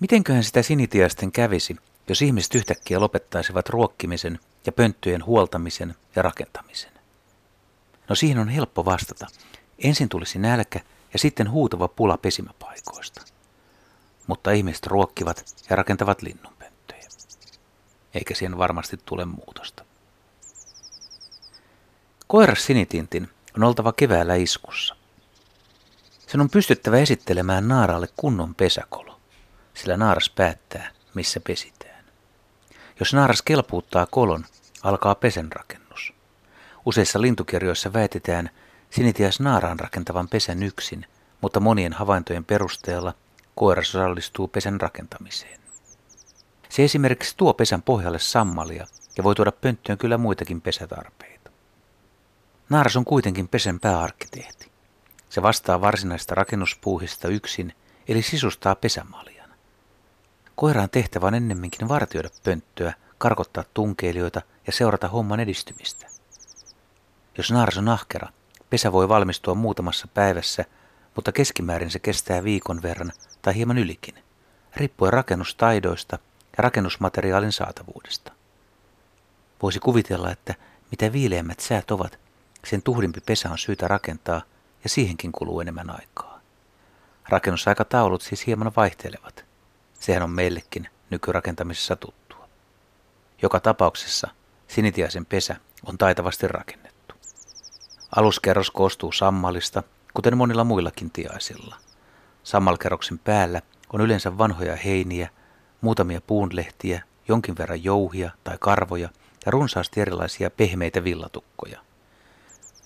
Mitenköhän sitä sinitiaisten kävisi, jos ihmiset yhtäkkiä lopettaisivat ruokkimisen ja pönttöjen huoltamisen ja rakentamisen? No siihen on helppo vastata. Ensin tulisi nälkä ja sitten huutava pula pesimäpaikoista. Mutta ihmiset ruokkivat ja rakentavat linnunpönttöjä. Eikä siihen varmasti tule muutosta. Koiras sinitintin on oltava keväällä iskussa. Sen on pystyttävä esittelemään naaralle kunnon pesäkolo, sillä naaras päättää, missä pesitään. Jos naaras kelpuuttaa kolon, alkaa pesenrakennus. Useissa lintukirjoissa väitetään sinitias naaraan rakentavan pesän yksin, mutta monien havaintojen perusteella koiras osallistuu pesän rakentamiseen. Se esimerkiksi tuo pesän pohjalle sammalia ja voi tuoda pönttöön kyllä muitakin pesätarpeita. Naaras on kuitenkin pesän pääarkkitehti. Se vastaa varsinaista rakennuspuuhista yksin, eli sisustaa pesämaljan. Koiraan tehtävä on ennemminkin vartioida pönttöä, karkottaa tunkeilijoita ja seurata homman edistymistä. Jos naaras on ahkera, pesä voi valmistua muutamassa päivässä, mutta keskimäärin se kestää viikon verran tai hieman ylikin, riippuen rakennustaidoista ja rakennusmateriaalin saatavuudesta. Voisi kuvitella, että mitä viileämmät säät ovat, sen tuhdimpi pesä on syytä rakentaa – ja siihenkin kuluu enemmän aikaa. Rakennusaikataulut siis hieman vaihtelevat. Sehän on meillekin nykyrakentamisessa tuttua. Joka tapauksessa sinitiaisen pesä on taitavasti rakennettu. Aluskerros koostuu sammalista, kuten monilla muillakin tiaisilla. Sammalkerroksen päällä on yleensä vanhoja heiniä, muutamia puunlehtiä, jonkin verran jouhia tai karvoja ja runsaasti erilaisia pehmeitä villatukkoja.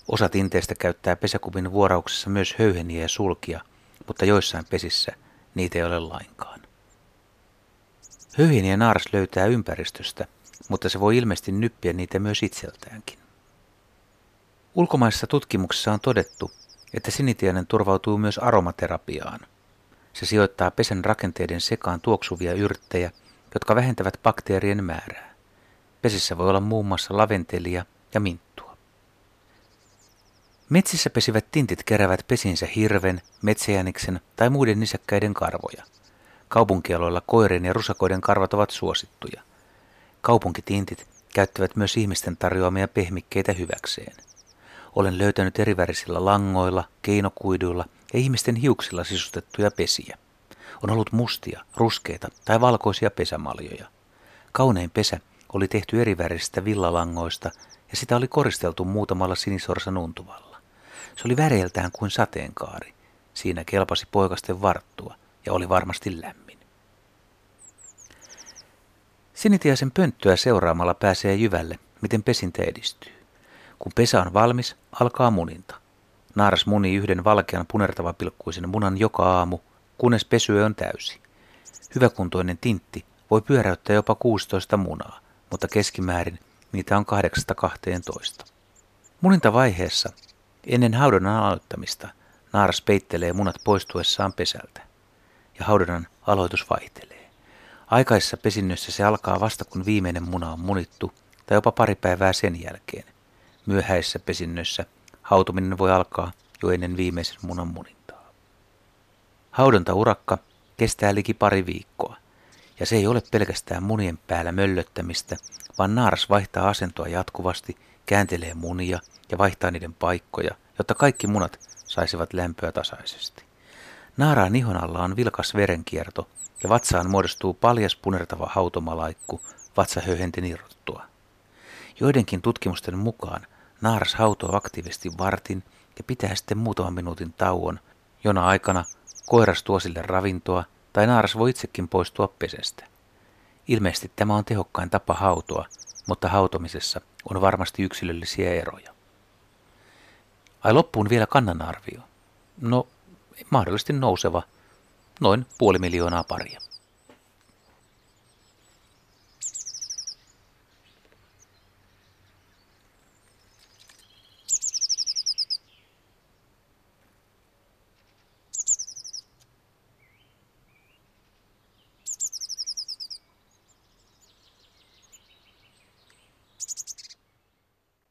Osa tinteistä käyttää pesäkupin vuorauksessa myös höyheniä ja sulkia, mutta joissain pesissä niitä ei ole lainkaan. Höyheniä naaras löytää ympäristöstä, mutta se voi ilmeisesti nyppiä niitä myös itseltäänkin. Ulkomaisessa tutkimuksessa on todettu, että sinitiainen turvautuu myös aromaterapiaan. Se sijoittaa pesän rakenteiden sekaan tuoksuvia yrttejä, jotka vähentävät bakteerien määrää. Pesissä voi olla muun muassa laventelia ja minttua. Metsissä pesivät tintit kerävät pesinsä hirven, metsäjäniksen tai muiden nisäkkäiden karvoja. Kaupunkialoilla koirien ja rusakoiden karvat ovat suosittuja. Kaupunkitintit käyttävät myös ihmisten tarjoamia pehmikkeitä hyväkseen. Olen löytänyt erivärisillä langoilla, keinokuiduilla ja ihmisten hiuksilla sisustettuja pesiä. On ollut mustia, ruskeita tai valkoisia pesämaljoja. Kaunein pesä oli tehty erivärisistä villalangoista ja sitä oli koristeltu muutamalla sinisorsan untuvalla. Se oli väreiltään kuin sateenkaari. Siinä kelpasi poikasten varttua ja oli varmasti lämmin. Sinitiaisen pönttöä seuraamalla pääsee jyvälle, miten pesintä edistyy. Kun pesä on valmis, alkaa muninta. Naaras muni yhden valkean punertavapilkkuisen munan joka aamu, kunnes pesyö on täysi. Hyväkuntoinen tintti voi pyöräyttää jopa 16 munaa, mutta keskimäärin niitä on 8-12. Munintavaiheessa Ennen haudonnan aloittamista naaras peittelee munat poistuessaan pesältä, ja haudonnan aloitus vaihtelee. Aikaisessa pesinnössä se alkaa vasta kun viimeinen muna on munittu, tai jopa pari päivää sen jälkeen. Myöhäisessä pesinnössä hautuminen voi alkaa jo ennen viimeisen munan munintaa. Haudonta-urakka kestää liki pari viikkoa, ja se ei ole pelkästään munien päällä möllöttämistä, vaan naaras vaihtaa asentoa jatkuvasti, kääntelee munia ja vaihtaa niiden paikkoja, jotta kaikki munat saisivat lämpöä tasaisesti. Naaraan ihon alla on vilkas verenkierto ja vatsaan muodostuu paljas punertava hautomalaikku vatsahöyhenten irrottua. Joidenkin tutkimusten mukaan naaras hautoo aktiivisesti vartin ja pitää sitten muutaman minuutin tauon, jona aikana koiras tuo sille ravintoa tai naaras voi itsekin poistua pesestä. Ilmeisesti tämä on tehokkain tapa hautoa, mutta hautomisessa on varmasti yksilöllisiä eroja. Ai loppuun vielä kannanarvio. No, mahdollisesti nouseva, noin puoli miljoonaa paria.